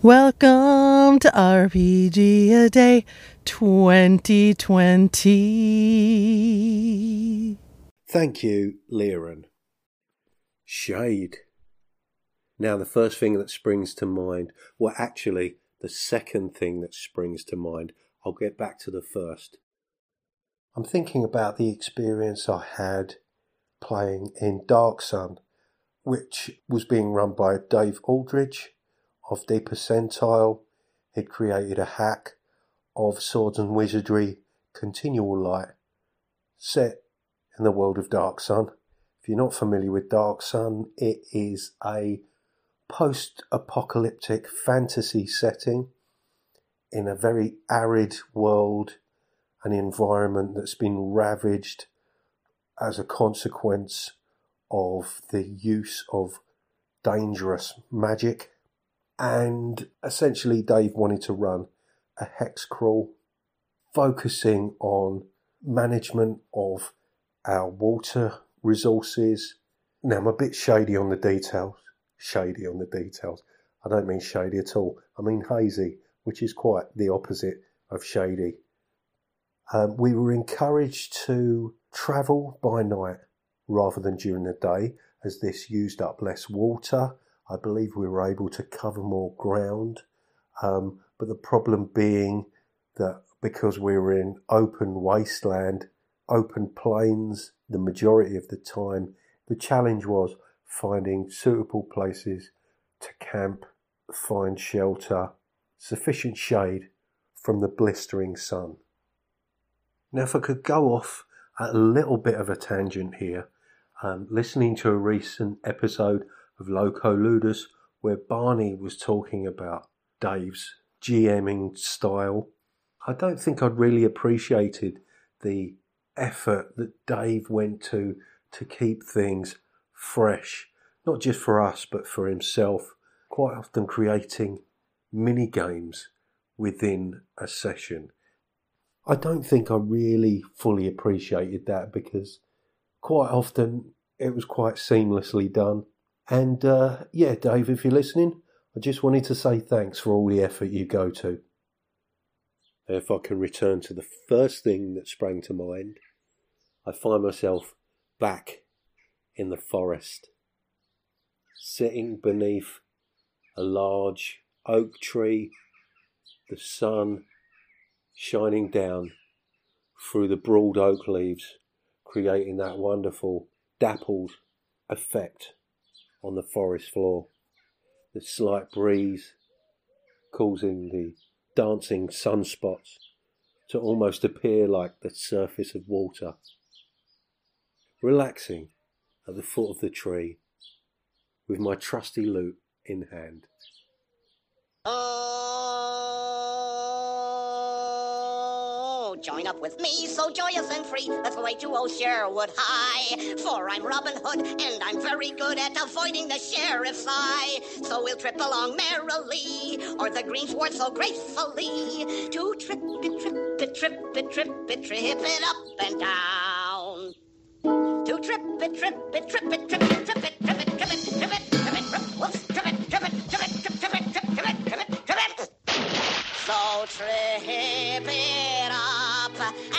Welcome to RPG A Day 2020. Thank you, Lieren. Shade. Now, the first thing that springs to mind, well, actually, the second thing that springs to mind, I'll get back to the first. I'm thinking about the experience I had playing in Dark Sun, which was being run by Dave Aldridge of the percentile. He'd created a hack of Swords and Wizardry Continual Light set in the world of Dark Sun. If you're not familiar with Dark Sun, it is a post apocalyptic fantasy setting in a very arid world, an environment that's been ravaged as a consequence of the use of dangerous magic and essentially, Dave wanted to run a hex crawl focusing on management of our water resources. Now, I'm a bit shady on the details. Shady on the details. I don't mean shady at all. I mean hazy, which is quite the opposite of shady. Um, we were encouraged to travel by night rather than during the day, as this used up less water I believe we were able to cover more ground. Um, but the problem being that because we were in open wasteland, open plains, the majority of the time, the challenge was finding suitable places to camp, find shelter, sufficient shade from the blistering sun. Now, if I could go off a little bit of a tangent here, um, listening to a recent episode of Loco Ludus, where Barney was talking about Dave's GMing style. I don't think I'd really appreciated the effort that Dave went to to keep things fresh, not just for us, but for himself, quite often creating mini games within a session. I don't think I really fully appreciated that because quite often it was quite seamlessly done. And uh, yeah, Dave, if you're listening, I just wanted to say thanks for all the effort you go to. If I can return to the first thing that sprang to mind, I find myself back in the forest, sitting beneath a large oak tree, the sun shining down through the broad oak leaves, creating that wonderful dappled effect on the forest floor. The slight breeze causing the dancing sunspots to almost appear like the surface of water. Relaxing at the foot of the tree with my trusty lute in hand. Join up with me, so joyous and free. Let's go to old Sherwood High. For I'm Robin Hood, and I'm very good at avoiding the sheriff's eye. So we'll trip along merrily, or the greensward so gracefully. To trip it, trip it, trip it, trip it, trip it up and down. To trip it, trip it, trip it, trip it, trip it, trip it, trip it, trip it, trip it, trip, whoops, trip it, trip it, trip it, trip, trip it, trip, trip it, trip it, trip it. So trip it I